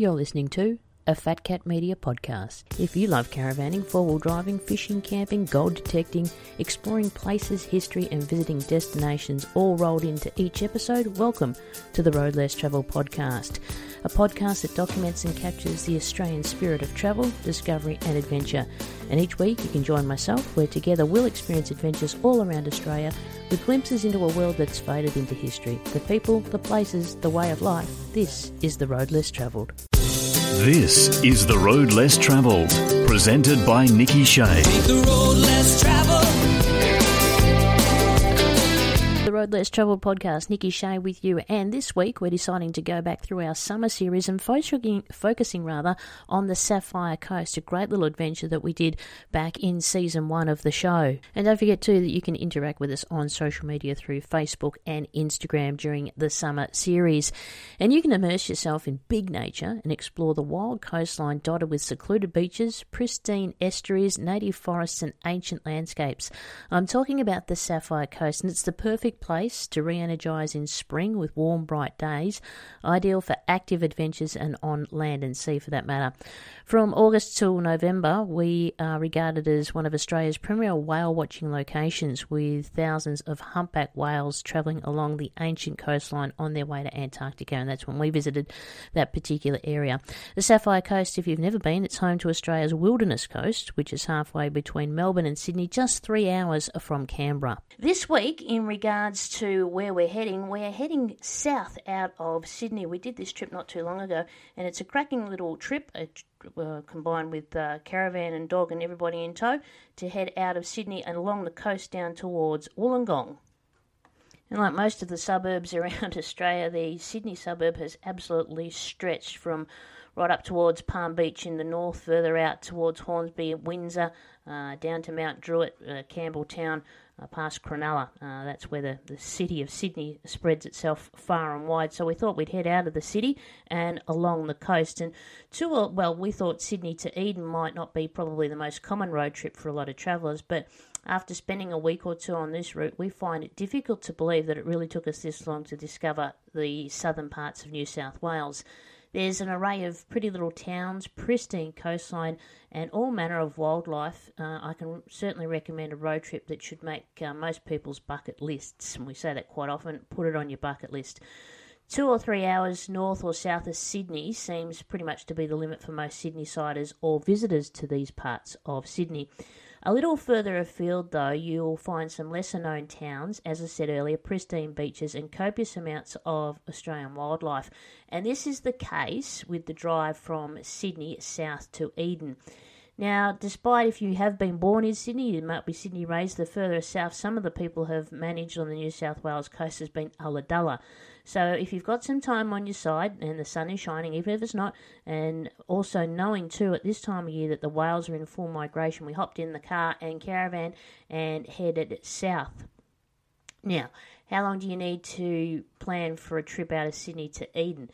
You're listening to a Fat Cat Media podcast. If you love caravanning, four wheel driving, fishing, camping, gold detecting, exploring places, history, and visiting destinations all rolled into each episode, welcome to the Road Less Travel podcast, a podcast that documents and captures the Australian spirit of travel, discovery, and adventure. And each week you can join myself, where together we'll experience adventures all around Australia with glimpses into a world that's faded into history. The people, the places, the way of life. This is the Road Less Travelled. This is The Road Less Travelled, presented by Nikki Shea. Road Less Travelled podcast, Nikki Shea with you. And this week we're deciding to go back through our summer series and focusing, focusing rather on the Sapphire Coast, a great little adventure that we did back in season one of the show. And don't forget too that you can interact with us on social media through Facebook and Instagram during the summer series. And you can immerse yourself in big nature and explore the wild coastline dotted with secluded beaches, pristine estuaries, native forests, and ancient landscapes. I'm talking about the Sapphire Coast, and it's the perfect place to re energise in spring with warm, bright days, ideal for active adventures and on land and sea for that matter. From August till November, we are regarded as one of Australia's premier whale watching locations, with thousands of humpback whales travelling along the ancient coastline on their way to Antarctica, and that's when we visited that particular area. The Sapphire Coast, if you've never been, it's home to Australia's wilderness coast, which is halfway between Melbourne and Sydney, just three hours from Canberra. This week, in regards to where we're heading, we're heading south out of Sydney. We did this trip not too long ago, and it's a cracking little trip. A uh, combined with uh, caravan and dog and everybody in tow to head out of Sydney and along the coast down towards Wollongong. And like most of the suburbs around Australia, the Sydney suburb has absolutely stretched from right up towards Palm Beach in the north, further out towards Hornsby Windsor, uh, down to Mount Druitt, uh, Campbelltown, past Cronulla. Uh, that's where the, the city of Sydney spreads itself far and wide. So we thought we'd head out of the city and along the coast. And to well, we thought Sydney to Eden might not be probably the most common road trip for a lot of travellers, but after spending a week or two on this route, we find it difficult to believe that it really took us this long to discover the southern parts of New South Wales. There's an array of pretty little towns, pristine coastline, and all manner of wildlife. Uh, I can certainly recommend a road trip that should make uh, most people's bucket lists, and we say that quite often. Put it on your bucket list. Two or three hours north or south of Sydney seems pretty much to be the limit for most Sydney siders or visitors to these parts of Sydney. A little further afield, though, you'll find some lesser known towns, as I said earlier, pristine beaches and copious amounts of Australian wildlife. And this is the case with the drive from Sydney south to Eden. Now, despite if you have been born in Sydney, you might be Sydney raised, the further south some of the people have managed on the New South Wales coast has been Ulladulla. So if you've got some time on your side and the sun is shining, even if it's not, and also knowing too at this time of year that the whales are in full migration, we hopped in the car and caravan and headed south. Now, how long do you need to plan for a trip out of Sydney to Eden?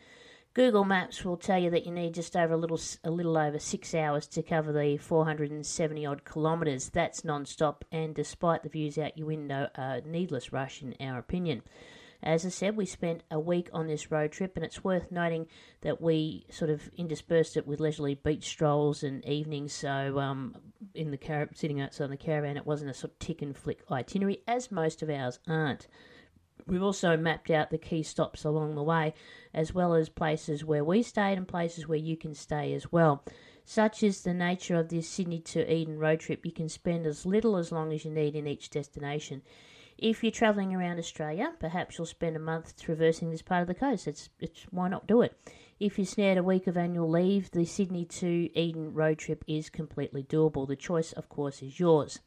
Google Maps will tell you that you need just over a little a little over six hours to cover the 470 odd kilometres. That's non-stop, and despite the views out your window, a needless rush in our opinion. As I said, we spent a week on this road trip, and it's worth noting that we sort of interspersed it with leisurely beach strolls and evenings. So, um, in the car- sitting outside on the caravan, it wasn't a sort of tick and flick itinerary, as most of ours aren't. We've also mapped out the key stops along the way, as well as places where we stayed and places where you can stay as well. Such is the nature of this Sydney to Eden road trip, you can spend as little as long as you need in each destination. If you're travelling around Australia, perhaps you'll spend a month traversing this part of the coast. It's, it's why not do it? If you snared a week of annual leave, the Sydney to Eden road trip is completely doable. The choice, of course, is yours.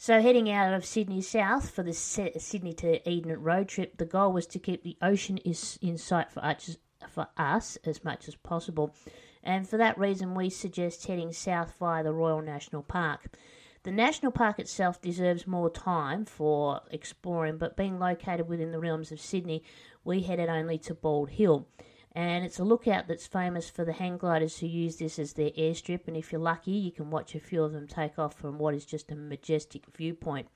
So, heading out of Sydney south for the Sydney to Eden road trip, the goal was to keep the ocean is in sight for for us as much as possible. And for that reason, we suggest heading south via the Royal National Park. The national park itself deserves more time for exploring, but being located within the realms of Sydney, we headed only to Bald Hill. And it's a lookout that's famous for the hang gliders who use this as their airstrip, and if you're lucky, you can watch a few of them take off from what is just a majestic viewpoint.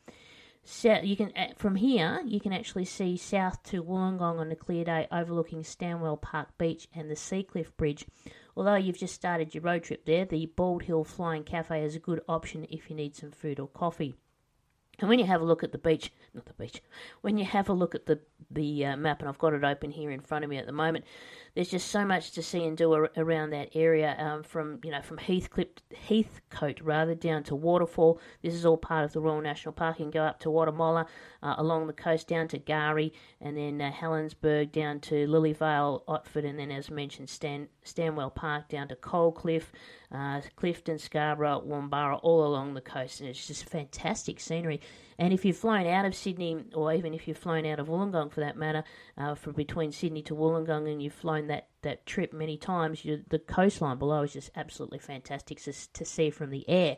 So you can from here you can actually see south to Wollongong on a clear day, overlooking Stanwell Park Beach and the Seacliff Bridge, Although you've just started your road trip there, the Bald Hill Flying Cafe is a good option if you need some food or coffee. And when you have a look at the beach, not the beach, when you have a look at the the uh, map, and I've got it open here in front of me at the moment, there's just so much to see and do ar- around that area. Um, from you know from Heathcliff, Heathcote rather down to Waterfall. This is all part of the Royal National Park. You can go up to Wattamolla, uh, along the coast down to Garie and then uh, Helensburgh down to Lilyvale, Otford, and then as mentioned Stan- Stanwell Park down to Coalcliff, uh, Clifton, Scarborough, Wombarra, all along the coast, and it's just fantastic scenery. And if you've flown out of Sydney, or even if you've flown out of Wollongong for that matter, uh, from between Sydney to Wollongong, and you've flown that, that trip many times, you, the coastline below is just absolutely fantastic to, see from the air.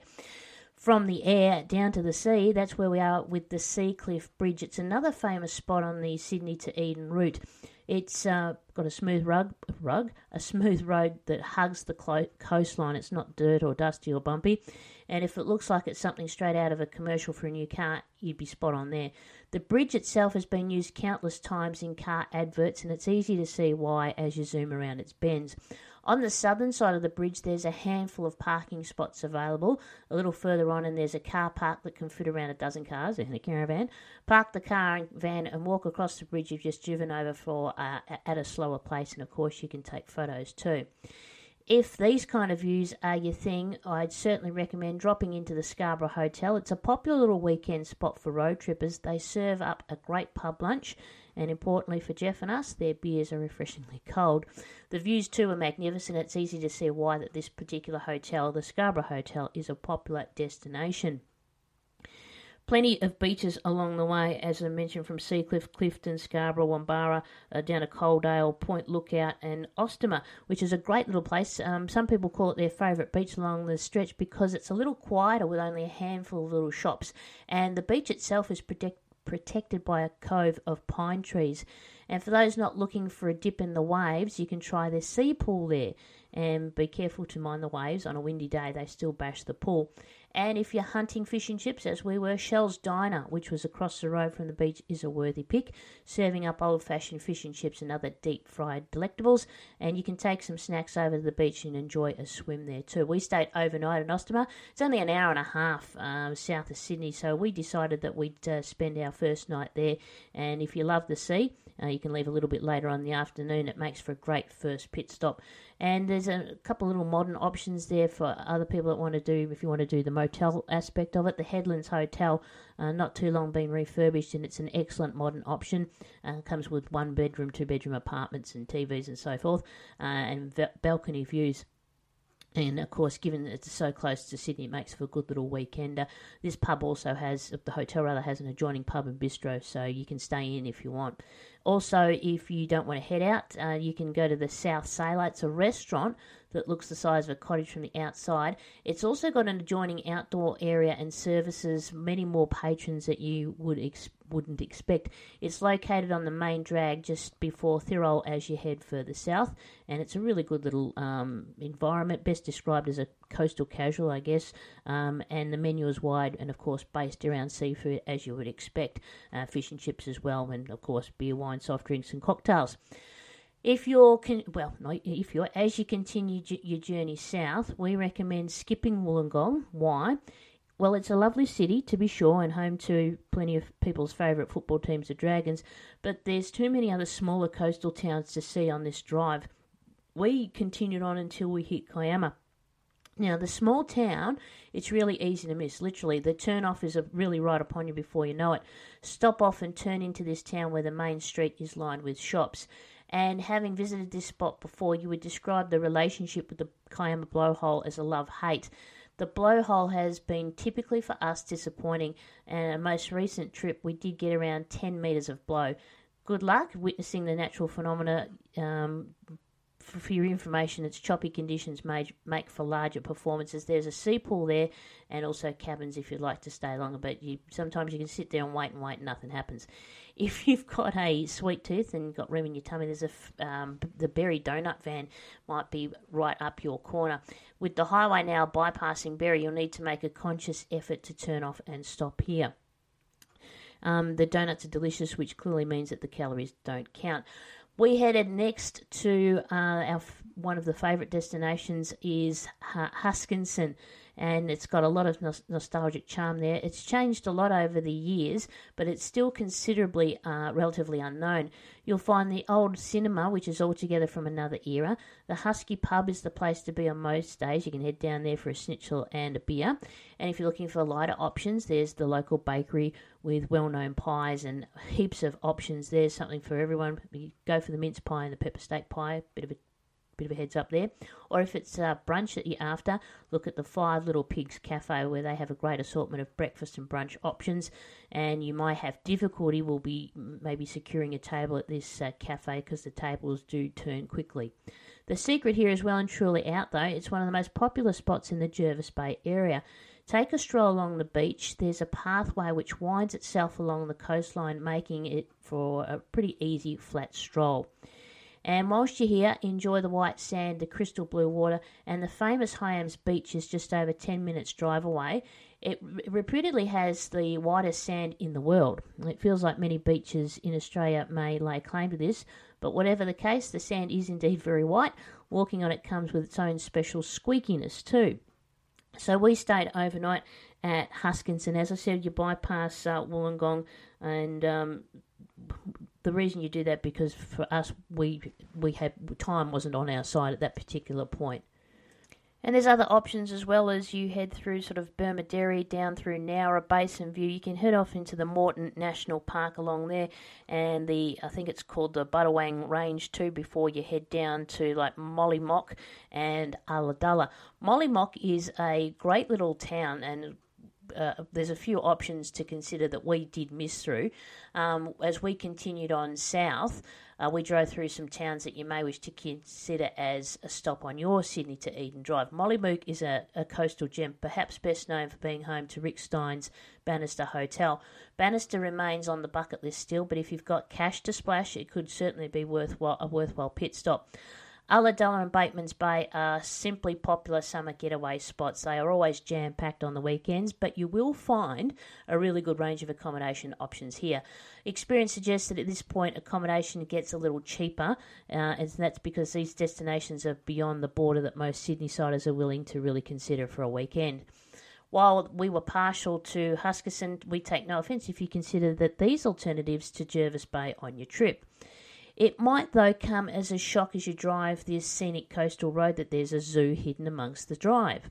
From the air down to the sea, that's where we are with the Seacliff Bridge. It's another famous spot on the Sydney to Eden route. It's uh, got a smooth rug, rug, a smooth road that hugs the clo- coastline. It's not dirt or dusty or bumpy. And if it looks like it's something straight out of a commercial for a new car, you'd be spot on there. The bridge itself has been used countless times in car adverts, and it's easy to see why as you zoom around its bends. On the southern side of the bridge, there's a handful of parking spots available. A little further on, and there's a car park that can fit around a dozen cars in a caravan. Park the car and van and walk across the bridge you've just driven over for uh, at a slower pace, and of course, you can take photos too. If these kind of views are your thing, I'd certainly recommend dropping into the Scarborough Hotel. It's a popular little weekend spot for road trippers. They serve up a great pub lunch, and importantly for Jeff and us, their beers are refreshingly cold. The views too are magnificent. It's easy to see why that this particular hotel, the Scarborough Hotel, is a popular destination. Plenty of beaches along the way, as I mentioned, from Seacliff, Clifton, Scarborough, Wombarra, uh, down to Coledale, Point Lookout, and Austinmer, which is a great little place. Um, some people call it their favourite beach along the stretch because it's a little quieter with only a handful of little shops, and the beach itself is protect- protected by a cove of pine trees. And for those not looking for a dip in the waves, you can try their sea pool there. And be careful to mind the waves. On a windy day, they still bash the pool. And if you're hunting fish and chips, as we were, Shell's Diner, which was across the road from the beach, is a worthy pick, serving up old fashioned fish and chips and other deep fried delectables. And you can take some snacks over to the beach and enjoy a swim there too. We stayed overnight in Austinmer. It's only an hour and a half um, south of Sydney, so we decided that we'd uh, spend our first night there. And if you love the sea, uh, you can leave a little bit later on in the afternoon. It makes for a great first pit stop. And there's a couple little modern options there for other people that want to do, if you want to do the motel aspect of it. The Headlands Hotel, uh, not too long been refurbished, and it's an excellent modern option. Uh, comes with one bedroom, two bedroom apartments, and TVs and so forth, uh, and v- balcony views. And of course, given that it's so close to Sydney, it makes for a good little weekender. This pub also has, the hotel rather, has an adjoining pub and bistro, so you can stay in if you want. Also, if you don't want to head out, uh, you can go to the South Sailor. It's a restaurant that looks the size of a cottage from the outside. It's also got an adjoining outdoor area and services many more patrons that you would ex- wouldn't expect. It's located on the main drag just before Thirroul as you head further south, and it's a really good little um, environment, best described as a coastal casual, I guess. Um, and the menu is wide and, of course, based around seafood as you would expect, uh, fish and chips as well, and of course, beer, wine, soft drinks, and cocktails. If you're con- well, no, if you're as you continue j- your journey south, we recommend skipping Wollongong. Why? Well, it's a lovely city to be sure, and home to plenty of people's favourite football teams, the Dragons. But there's too many other smaller coastal towns to see on this drive. We continued on until we hit Kiama. Now, the small town, it's really easy to miss. Literally, the turn off is really right upon you before you know it. Stop off and turn into this town where the main street is lined with shops. And having visited this spot before, you would describe the relationship with the Kiama blowhole as a love hate. The blowhole has been typically for us disappointing, and our most recent trip we did get around 10 metres of blow. Good luck witnessing the natural phenomena. Um, for, your information, it's choppy conditions made, make for larger performances. There's a sea pool there, and also cabins if you'd like to stay longer. But you sometimes you can sit there and wait and wait, and nothing happens. If you've got a sweet tooth and got room in your tummy, there's a um, the Berry Donut van might be right up your corner. With the highway now bypassing Berry, you'll need to make a conscious effort to turn off and stop here. Um, the donuts are delicious, which clearly means that the calories don't count. We headed next to uh, our one of the favourite destinations is Huskisson and it's got a lot of nos- nostalgic charm there. It's changed a lot over the years, but it's still considerably uh, relatively unknown. You'll find the old cinema, which is altogether from another era. The Husky Pub is the place to be on most days. You can head down there for a schnitzel and a beer. And if you're looking for lighter options, there's the local bakery with well known pies and heaps of options. There's something for everyone. You go for the mince pie and the pepper steak pie, bit of a bit of a heads up there. Or if it's uh, brunch that you're after, look at the Five Little Pigs Cafe where they have a great assortment of breakfast and brunch options. And you might have difficulty, will be maybe securing a table at this uh, cafe because the tables do turn quickly. The secret here is well and truly out though. It's one of the most popular spots in the Jervis Bay area. Take a stroll along the beach. There's a pathway which winds itself along the coastline, making it for a pretty easy flat stroll. And whilst you're here, enjoy the white sand, the crystal blue water, and the famous Hyams Beach is just over 10 minutes drive away. It reputedly has the whitest sand in the world. It feels like many beaches in Australia may lay claim to this, but whatever the case, the sand is indeed very white. Walking on it comes with its own special squeakiness too. So we stayed overnight at Huskisson. As I said, you bypass uh, Wollongong and um, the reason you do that because for us we we had time wasn't on our side at that particular point. And there's other options as well as you head through sort of Bomaderry down through Nowra Basin View. You can head off into the Morton National Park along there, and the I think it's called the Budawang Range too. Before you head down to like Mollymook and Ulladulla. Mollymook is a great little town and uh, there's a few options to consider that we did miss through. Um, as we continued on south, uh, we drove through some towns that you may wish to consider as a stop on your Sydney to Eden Drive. Mollymook is a, a coastal gem, perhaps best known for being home to Rick Stein's Bannister Hotel. Bannister remains on the bucket list still, but if you've got cash to splash, it could certainly be worthwhile a worthwhile pit stop. Ulladulla and Bateman's Bay are simply popular summer getaway spots. They are always jam packed on the weekends, but you will find a really good range of accommodation options here. Experience suggests that at this point accommodation gets a little cheaper, uh, and that's because these destinations are beyond the border that most Sydney siders are willing to really consider for a weekend. While we were partial to Huskisson, we take no offence if you consider that these alternatives to Jervis Bay on your trip. It might, though, come as a shock as you drive this scenic coastal road that there's a zoo hidden amongst the drive.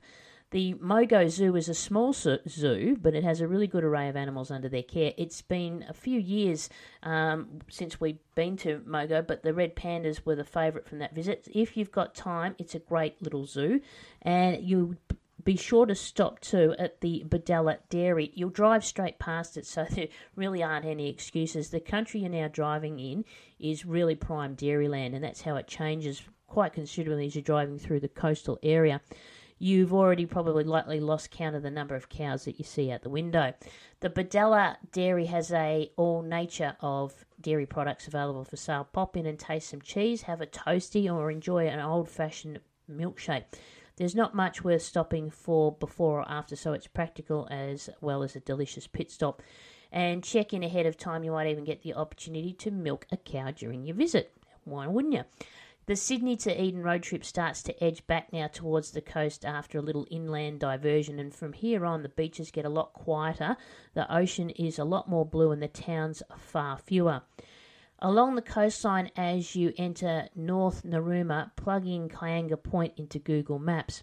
The Mogo Zoo is a small zoo, but it has a really good array of animals under their care. It's been a few years um, since we've been to Mogo, but the red pandas were the favourite from that visit. If you've got time, it's a great little zoo, and you be sure to stop too at the Bodalla Dairy. You'll drive straight past it, so there really aren't any excuses. The country you're now driving in is really prime dairyland, and that's how it changes quite considerably as you're driving through the coastal area. You've already probably likely lost count of the number of cows that you see out the window. The Bodalla Dairy has a all nature of dairy products available for sale. Pop in and taste some cheese, have a toasty, or enjoy an old fashioned milkshake. There's not much worth stopping for before or after, so it's practical as well as a delicious pit stop. And check in ahead of time, you might even get the opportunity to milk a cow during your visit. Why wouldn't you? The Sydney to Eden road trip starts to edge back now towards the coast after a little inland diversion, and from here on, the beaches get a lot quieter, the ocean is a lot more blue, and the towns far fewer. Along the coastline, as you enter North Narooma, plug in Kianga Point into Google Maps.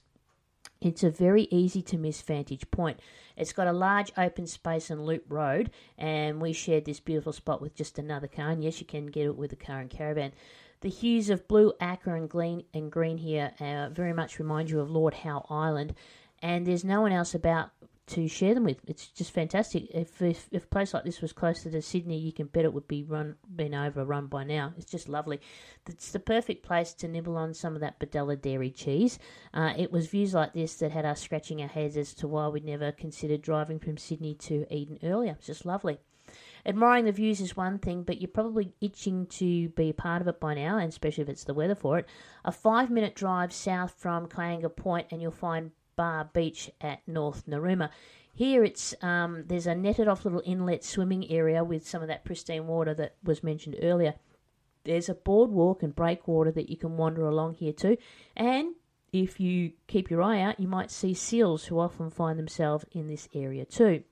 It's a very easy to miss vantage point. It's got a large open space and loop road, and we shared this beautiful spot with just another car. And yes, you can get it with a car and caravan. The hues of blue, aqua, and green, and green here uh, very much remind you of Lord Howe Island, and there's no one else about to share them with. It's just fantastic. If, if, if a place like this was closer to Sydney, you can bet it would be run been overrun by now. It's just lovely. It's the perfect place to nibble on some of that Bodalla dairy cheese. Uh, it was views like this that had us scratching our heads as to why we'd never considered driving from Sydney to Eden earlier. It's just lovely. Admiring the views is one thing, but you're probably itching to be a part of it by now, and especially if it's the weather for it. A five minute drive south from Kianga Point, and you'll find Bar Beach at North Narooma. Here it's um, there's a netted off little inlet swimming area with some of that pristine water that was mentioned earlier. there's a boardwalk and breakwater that you can wander along here too. And if you keep your eye out, you might see seals who often find themselves in this area too.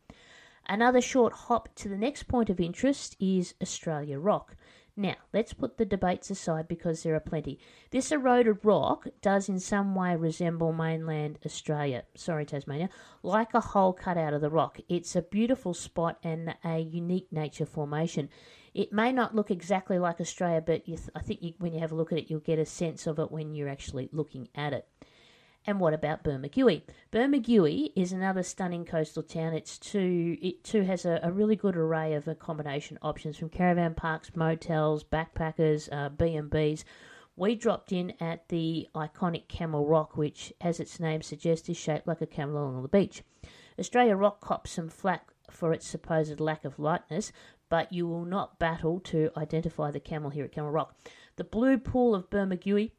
Another short hop to the next point of interest is Australia Rock. Now, let's put the debates aside because there are plenty. This eroded rock does in some way resemble mainland Australia, sorry Tasmania, like a hole cut out of the rock. It's a beautiful spot and a unique nature formation. It may not look exactly like Australia, but th- I think you, when you have a look at it, you'll get a sense of it when you're actually looking at it. And what about Bermagui? Bermagui is another stunning coastal town. It's too it too has a, a really good array of accommodation options from caravan parks, motels, backpackers, uh, B and B's. We dropped in at the iconic Camel Rock, which, as its name suggests, is shaped like a camel along the beach. Australia Rock cops some flack for its supposed lack of lightness, but you will not battle to identify the camel here at Camel Rock. The blue pool of Bermagui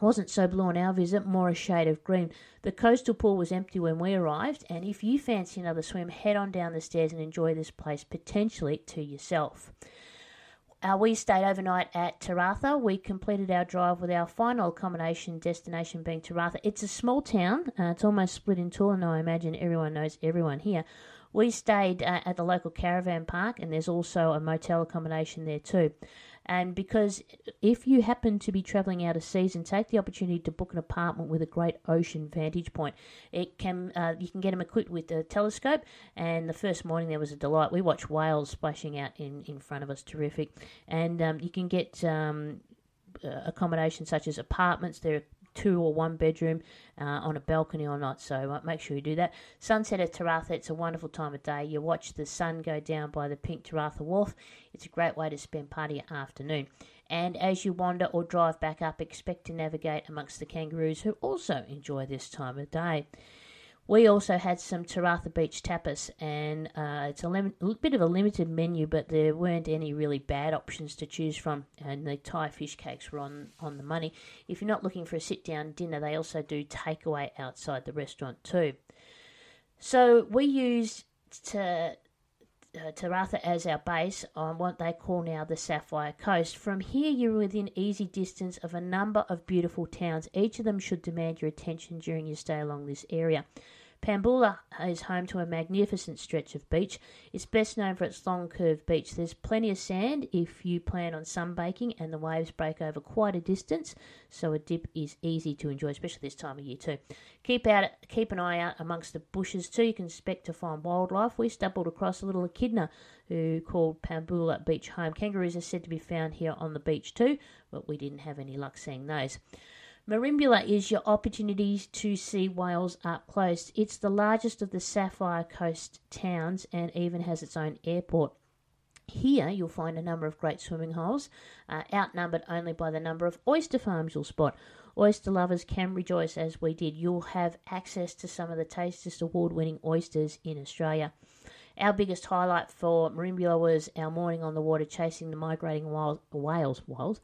wasn't so blue on our visit, more a shade of green. The coastal pool was empty when we arrived, and if you fancy another swim, head on down the stairs and enjoy this place potentially to yourself. Uh, we stayed overnight at Tathra. We completed our drive with our final accommodation destination being Tathra. It's a small town. Uh, it's almost split in two, and I imagine everyone knows everyone here. We stayed uh, at the local caravan park, and there's also a motel accommodation there too. And because if you happen to be travelling out of season, take the opportunity to book an apartment with a great ocean vantage point. It can uh, you can get them equipped with a telescope. And the first morning there was a delight. We watched whales splashing out in, in front of us, terrific. And um, you can get um, uh, accommodation such as apartments. There are two or one bedroom uh, on a balcony or not. So uh, make sure you do that. Sunset at Tathra, it's a wonderful time of day. You watch the sun go down by the pink Tathra Wharf. It's a great way to spend part of your afternoon. And as you wander or drive back up, expect to navigate amongst the kangaroos who also enjoy this time of day. We also had some Tathra Beach tapas, and uh, it's a, lim- bit of a limited menu, but there weren't any really bad options to choose from, and the Thai fish cakes were on, on the money. If you're not looking for a sit down dinner, they also do takeaway outside the restaurant too. So we used to, uh, Tathra as our base on what they call now the Sapphire Coast. From here, you're within easy distance of a number of beautiful towns. Each of them should demand your attention during your stay along this area. Pambula is home to a magnificent stretch of beach. It's best known for its long curved beach. There's plenty of sand if you plan on sunbaking, and the waves break over quite a distance, so a dip is easy to enjoy, especially this time of year too. Keep out, keep an eye out amongst the bushes too. You can expect to find wildlife. We stumbled across a little echidna who called Pambula Beach home. Kangaroos are said to be found here on the beach too, but we didn't have any luck seeing those. Merimbula is your opportunity to see whales up close. It's the largest of the Sapphire Coast towns and even has its own airport. Here you'll find a number of great swimming holes, uh, outnumbered only by the number of oyster farms you'll spot. Oyster lovers can rejoice as we did. You'll have access to some of the tastiest award winning oysters in Australia. Our biggest highlight for Merimbula was our morning on the water chasing the migrating whales, whales, whales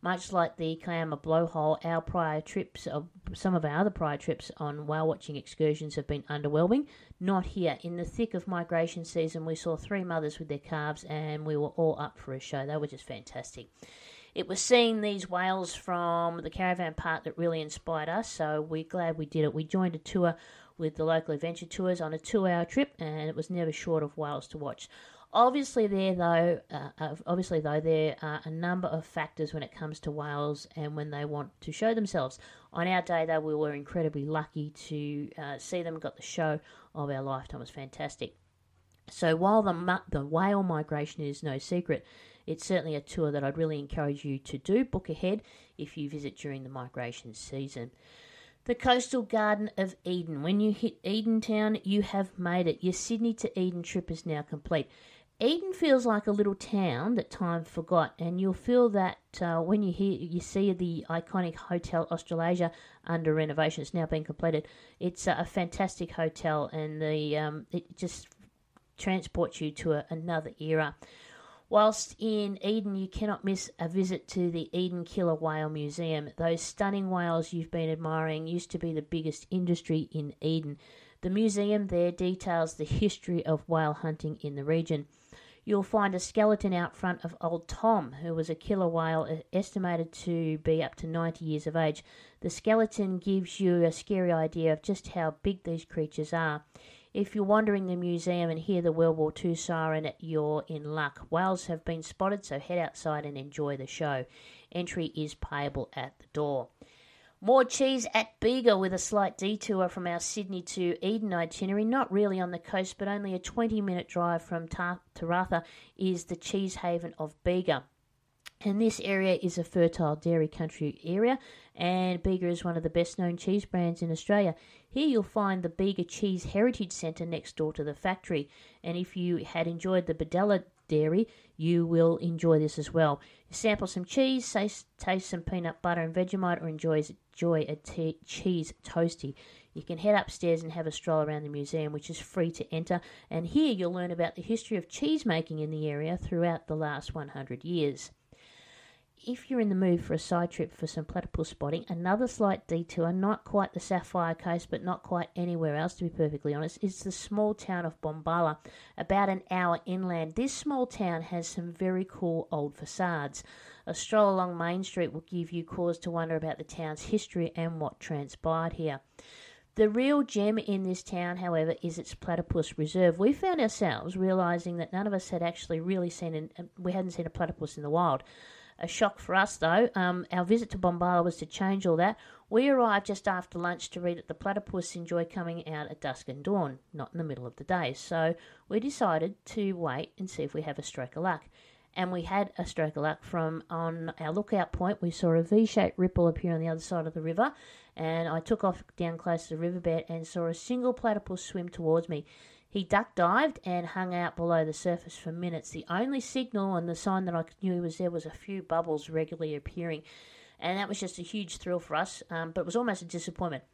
much like the Kiama blowhole, our prior trips, uh, some of our other prior trips on whale watching excursions have been underwhelming. Not here. In the thick of migration season, we saw three mothers with their calves, and we were all up for a show. They were just fantastic. It was seeing these whales from the caravan park that really inspired us, so we're glad we did it. We joined a tour with the local adventure tours on a two hour trip, and it was never short of whales to watch. Obviously, there though, uh, obviously though, there are a number of factors when it comes to whales and when they want to show themselves. On our day, though, we were incredibly lucky to uh, see them. Got the show of our lifetime. It was fantastic. So while the the whale migration is no secret, it's certainly a tour that I'd really encourage you to do. Book ahead if you visit during the migration season. The Coastal Garden of Eden. When you hit Edentown, you have made it. Your Sydney to Eden trip is now complete. Eden feels like a little town that time forgot, and you'll feel that uh, when you hear you see the iconic Hotel Australasia under renovation. It's now been completed. It's a fantastic hotel, and the um, it just transports you to a, another era. Whilst in Eden, you cannot miss a visit to the Eden Killer Whale Museum. Those stunning whales you've been admiring used to be the biggest industry in Eden. The museum there details the history of whale hunting in the region. You'll find a skeleton out front of Old Tom, who was a killer whale estimated to be up to 90 years of age. The skeleton gives you a scary idea of just how big these creatures are. If you're wandering the museum and hear the World War II siren, you're in luck. Whales have been spotted, so head outside and enjoy the show. Entry is payable at the door. More cheese at Bega with a slight detour from our Sydney to Eden itinerary. Not really on the coast, but only a 20 minute drive from Tathra is the cheese haven of Bega. And this area is a fertile dairy country area, and Bega is one of the best known cheese brands in Australia. Here you'll find the Bega Cheese Heritage Centre next door to the factory. And if you had enjoyed the Bodalla dairy, you will enjoy this as well. Sample some cheese, taste, taste some peanut butter and Vegemite, or enjoy, enjoy a t- cheese toasty. You can head upstairs and have a stroll around the museum, which is free to enter. And here you'll learn about the history of cheese making in the area throughout the last 100 years if you're in the mood for a side trip for some platypus spotting, another slight detour, not quite the Sapphire Coast, but not quite anywhere else, to be perfectly honest, is the small town of Bombala, about an hour inland. This small town has some very cool old facades. A stroll along Main Street will give you cause to wonder about the town's history and what transpired here. The real gem in this town, however, is its platypus reserve. We found ourselves realizing that none of us had actually really seen, an, we hadn't seen a platypus in the wild. A shock for us, though. Um, our visit to Bombala was to change all that. We arrived just after lunch to read that the platypus enjoy coming out at dusk and dawn, not in the middle of the day. So we decided to wait and see if we have a stroke of luck. And we had a stroke of luck from on our lookout point. We saw a V shaped ripple appear on the other side of the river, and I took off down close to the riverbed and saw a single platypus swim towards me. He duck dived and hung out below the surface for minutes. The only signal and the sign that I knew he was there was a few bubbles regularly appearing. And that was just a huge thrill for us, um, but it was almost a disappointment.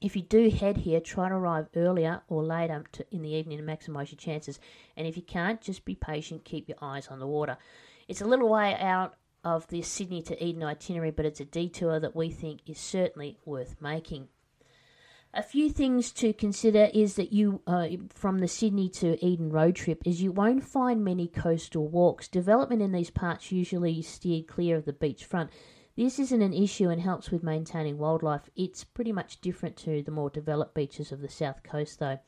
If you do head here, try to arrive earlier or later to, in the evening to maximise your chances. And if you can't, just be patient, keep your eyes on the water. It's a little way out of the Sydney to Eden itinerary, but it's a detour that we think is certainly worth making. A few things to consider is that you, uh, from the Sydney to Eden road trip, is you won't find many coastal walks. Development in these parts usually steered clear of the beachfront. This isn't an issue and helps with maintaining wildlife. It's pretty much different to the more developed beaches of the south coast, though.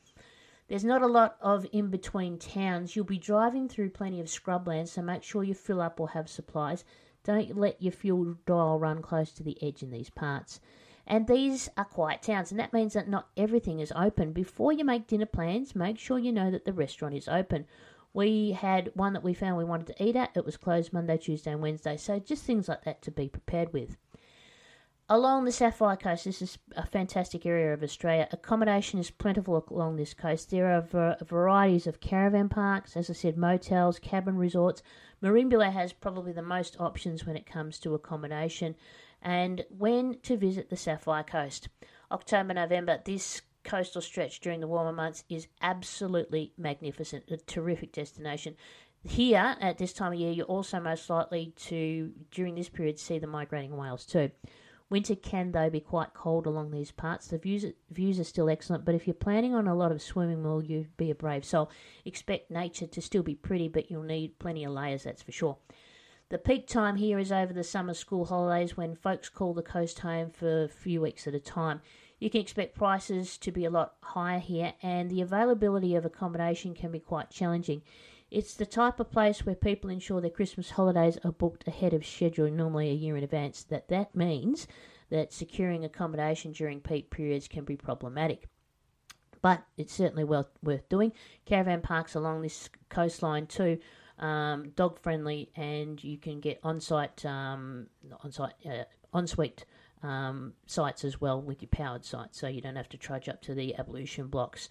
There's not a lot of in between towns. You'll be driving through plenty of scrubland, so make sure you fill up or have supplies. Don't let your fuel dial run close to the edge in these parts. And these are quiet towns, and that means that not everything is open. Before you make dinner plans, make sure you know that the restaurant is open. We had one that we found we wanted to eat at. It was closed Monday, Tuesday, and Wednesday. So just things like that to be prepared with. Along the Sapphire Coast, this is a fantastic area of Australia. Accommodation is plentiful along this coast. There are ver- varieties of caravan parks, as I said, motels, cabin resorts. Merimbula has probably the most options when it comes to accommodation and when to visit the Sapphire Coast. October, November, this coastal stretch during the warmer months is absolutely magnificent, a terrific destination. Here, at this time of year, you're also most likely to, during this period, see the migrating whales too. Winter can, though, be quite cold along these parts. The views, views are still excellent, but if you're planning on a lot of swimming, well, you be a brave soul? Expect nature to still be pretty, but you'll need plenty of layers, that's for sure. The peak time here is over the summer school holidays when folks call the coast home for a few weeks at a time. You can expect prices to be a lot higher here, and the availability of accommodation can be quite challenging. It's the type of place where people ensure their Christmas holidays are booked ahead of schedule, normally a year in advance. That that means that securing accommodation during peak periods can be problematic. But it's certainly well worth doing. Caravan parks along this coastline too um, dog friendly, and you can get on site, um, on site, uh, ensuite um, sites as well with your powered site, so you don't have to trudge up to the ablution blocks.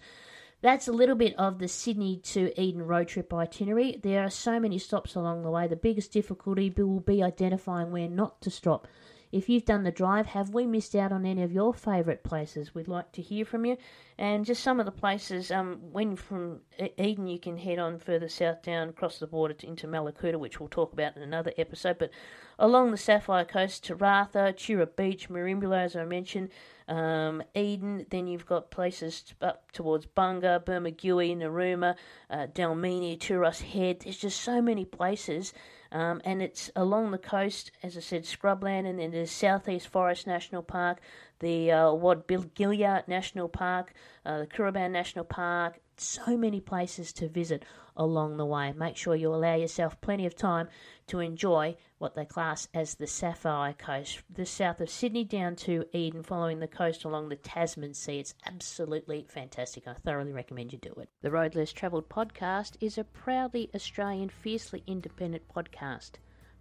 That's a little bit of the Sydney to Eden road trip itinerary. There are so many stops along the way. The biggest difficulty will be identifying where not to stop. If you've done the drive, have we missed out on any of your favourite places? We'd like to hear from you. And just some of the places, um, when from Eden, you can head on further south down across the border to, into Mallacoota, which we'll talk about in another episode. But along the Sapphire Coast, Tathra, Tura Beach, Merimbula, as I mentioned, um, Eden. Then you've got places up towards Bunga, Bermagui, Narooma, uh, Dalmeny, Tuross Head. There's just so many places. Um, and it's along the coast, as I said, scrubland, and then there's Southeast Forest National Park, the uh, Wadbilliga National Park, uh, the Kooraban National Park. So many places to visit along the way. Make sure you allow yourself plenty of time to enjoy what they class as the Sapphire Coast, the south of Sydney down to Eden, following the coast along the Tasman Sea. It's absolutely fantastic. I thoroughly recommend you do it. The Road Less Travelled podcast is a proudly Australian, fiercely independent podcast,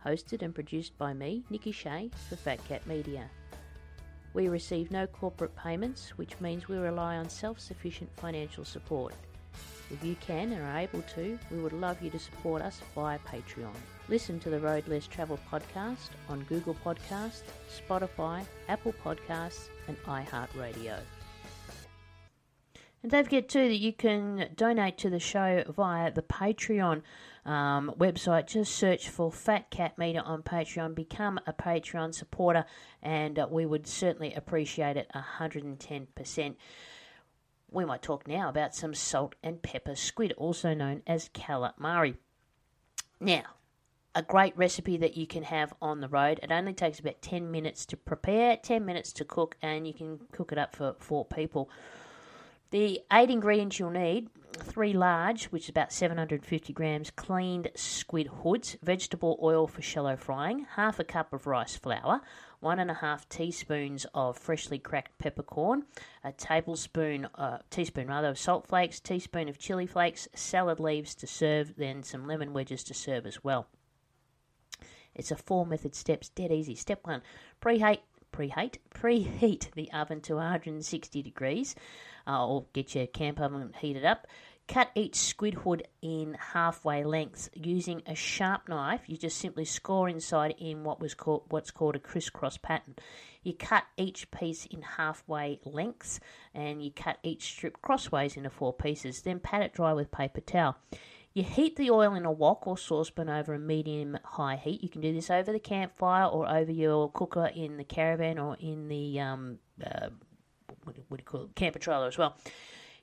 hosted and produced by me, Nikki Shea, for Fat Cat Media. We receive no corporate payments, which means we rely on self sufficient financial support. If you can and are able to, we would love you to support us via Patreon. Listen to the Road Less Travel podcast on Google Podcasts, Spotify, Apple Podcasts, and iHeartRadio. And don't forget too that you can donate to the show via the Patreon um, website. Just search for Fat Cat Media on Patreon. Become a Patreon supporter, and uh, we would certainly appreciate it 110% we might talk now about some salt and pepper squid, also known as calamari. Now, a great recipe that you can have on the road. It only takes about 10 minutes to prepare, 10 minutes to cook, and you can cook it up for four people. The eight ingredients you'll need three large, which is about 750 grams, cleaned squid hoods, vegetable oil for shallow frying, half a cup of rice flour, one and a half teaspoons of freshly cracked peppercorn, a tablespoon, uh, teaspoon rather, of salt flakes, teaspoon of chili flakes, salad leaves to serve, then some lemon wedges to serve as well. It's a four method steps, dead easy. Step one, preheat, preheat, preheat the oven to 160 degrees, uh, or get your camp oven heated up. Cut each squid hood in halfway lengths using a sharp knife. You just simply score inside in what was called what's called a crisscross pattern. You cut each piece in halfway lengths and you cut each strip crossways into four pieces. Then pat it dry with paper towel. You heat the oil in a wok or saucepan over a medium high heat. You can do this over the campfire or over your cooker in the caravan or in the um, uh, what, do you call it, camper trailer as well.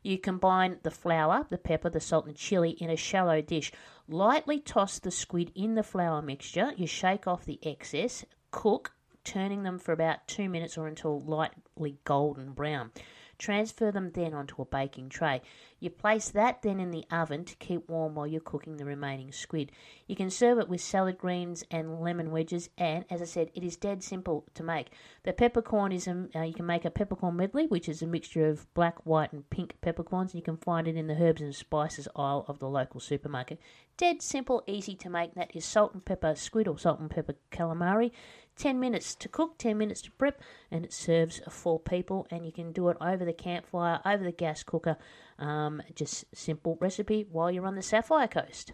You combine the flour, the pepper, the salt, and chili in a shallow dish. Lightly toss the squid in the flour mixture. You shake off the excess. Cook, turning them for about two minutes or until lightly golden brown. Transfer them then onto a baking tray. You place that then in the oven to keep warm while you're cooking the remaining squid. You can serve it with salad greens and lemon wedges, and as I said, it is dead simple to make. The peppercorn is a, uh, you can make a peppercorn medley, which is a mixture of black, white, and pink peppercorns, and you can find it in the herbs and spices aisle of the local supermarket. Dead simple, easy to make. That is salt and pepper squid or salt and pepper calamari. 10 minutes to cook, 10 minutes to prep, and it serves four people. And you can do it over the campfire, over the gas cooker. Um, just simple recipe while you're on the Sapphire Coast.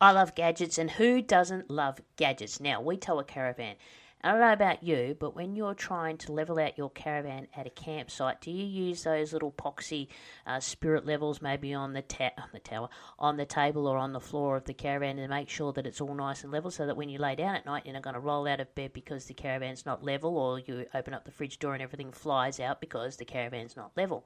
I love gadgets, and who doesn't love gadgets? Now, we tow a caravan. I don't know about you, but when you're trying to level out your caravan at a campsite, do you use those little poxy uh, spirit levels maybe on the, ta- on the tower, on the table or on the floor of the caravan to make sure that it's all nice and level so that when you lay down at night, you're not going to roll out of bed because the caravan's not level or you open up the fridge door and everything flies out because the caravan's not level?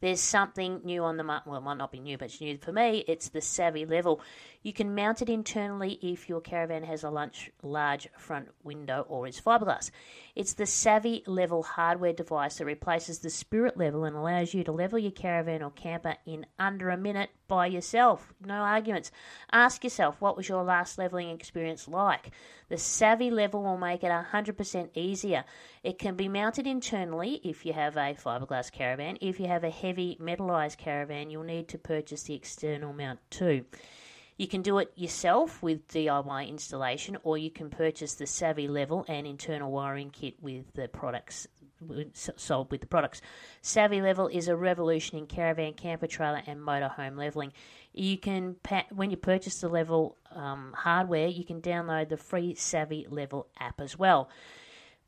There's something new on the market. Well, it might not be new, but it's new for me. It's the Savvy level. You can mount it internally if your caravan has a lunch, large front window or is fiberglass. It's the Savvy level hardware device that replaces the Spirit level and allows you to level your caravan or camper in under a minute by yourself. No arguments. Ask yourself, what was your last leveling experience like? The Savvy level will make it 100% easier. It can be mounted internally if you have a fiberglass caravan. If you have a heavy metalized caravan, you'll need to purchase the external mount too. You can do it yourself with DIY installation, or you can purchase the Savvy level and internal wiring kit with the products sold with the products. Savvy Level is a revolution in caravan, camper trailer, and motorhome leveling. You can, when you purchase the level um, hardware, you can download the free Savvy Level app as well.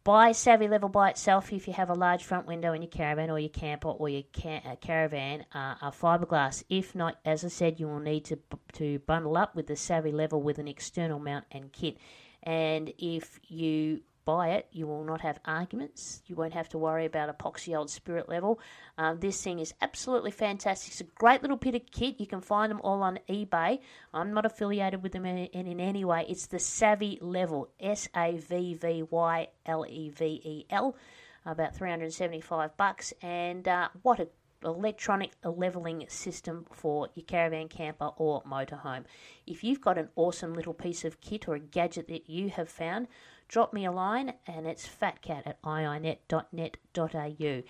Buy Savvy Level by itself if you have a large front window in your caravan or your camper or your uh, caravan uh, are fiberglass. If not, as I said, you will need to to bundle up with the Savvy Level with an external mount and kit. And if you buy it, you will not have arguments. You won't have to worry about epoxy old spirit level. Um, this thing is absolutely fantastic. It's a great little bit of kit. You can find them all on eBay. I'm not affiliated with them in, in, in any way. It's the Savvy Level, S A V V Y L E V E L, about 375 bucks. And uh, what a electronic leveling system for your caravan camper or motorhome. If you've got an awesome little piece of kit or a gadget that you have found, drop me a line and it's phatcat at iinet.net.au.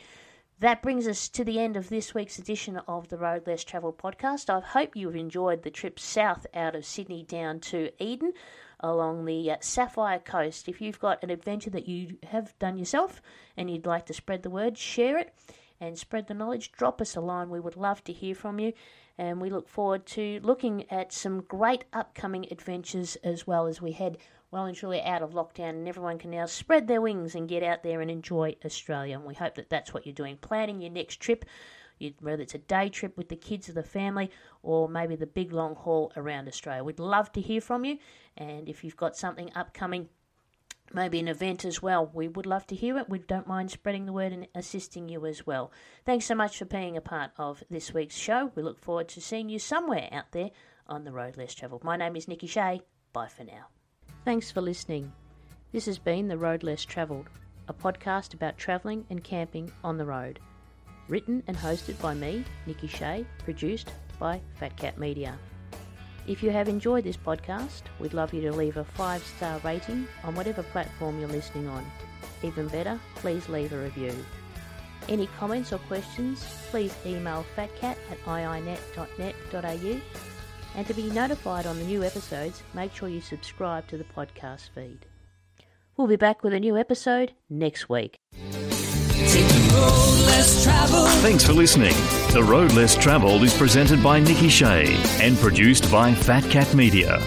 That brings us to the end of this week's edition of the Road Less Travelled podcast. I hope you've enjoyed the trip south out of Sydney down to Eden along the uh, Sapphire Coast. If you've got an adventure that you have done yourself and you'd like to spread the word, share it and spread the knowledge. Drop us a line. We would love to hear from you. And we look forward to looking at some great upcoming adventures as well as we head well and truly out of lockdown, and everyone can now spread their wings and get out there and enjoy Australia. And we hope that that's what you're doing. Planning your next trip, whether it's a day trip with the kids or the family, or maybe the big long haul around Australia. We'd love to hear from you. And if you've got something upcoming, maybe an event as well, we would love to hear it. We don't mind spreading the word and assisting you as well. Thanks so much for being a part of this week's show. We look forward to seeing you somewhere out there on the road less travelled. My name is Nikki Shea. Bye for now. Thanks for listening. This has been The Road Less Travelled, a podcast about travelling and camping on the road. Written and hosted by me, Nikki Shea, produced by Fat Cat Media. If you have enjoyed this podcast, we'd love you to leave a five star rating on whatever platform you're listening on. Even better, please leave a review. Any comments or questions, please email phatcat at iinet.net.au and to be notified on the new episodes, make sure you subscribe to the podcast feed. We'll be back with a new episode next week. Thanks for listening. The Road Less Travelled is presented by Nikki Shea and produced by Fat Cat Media.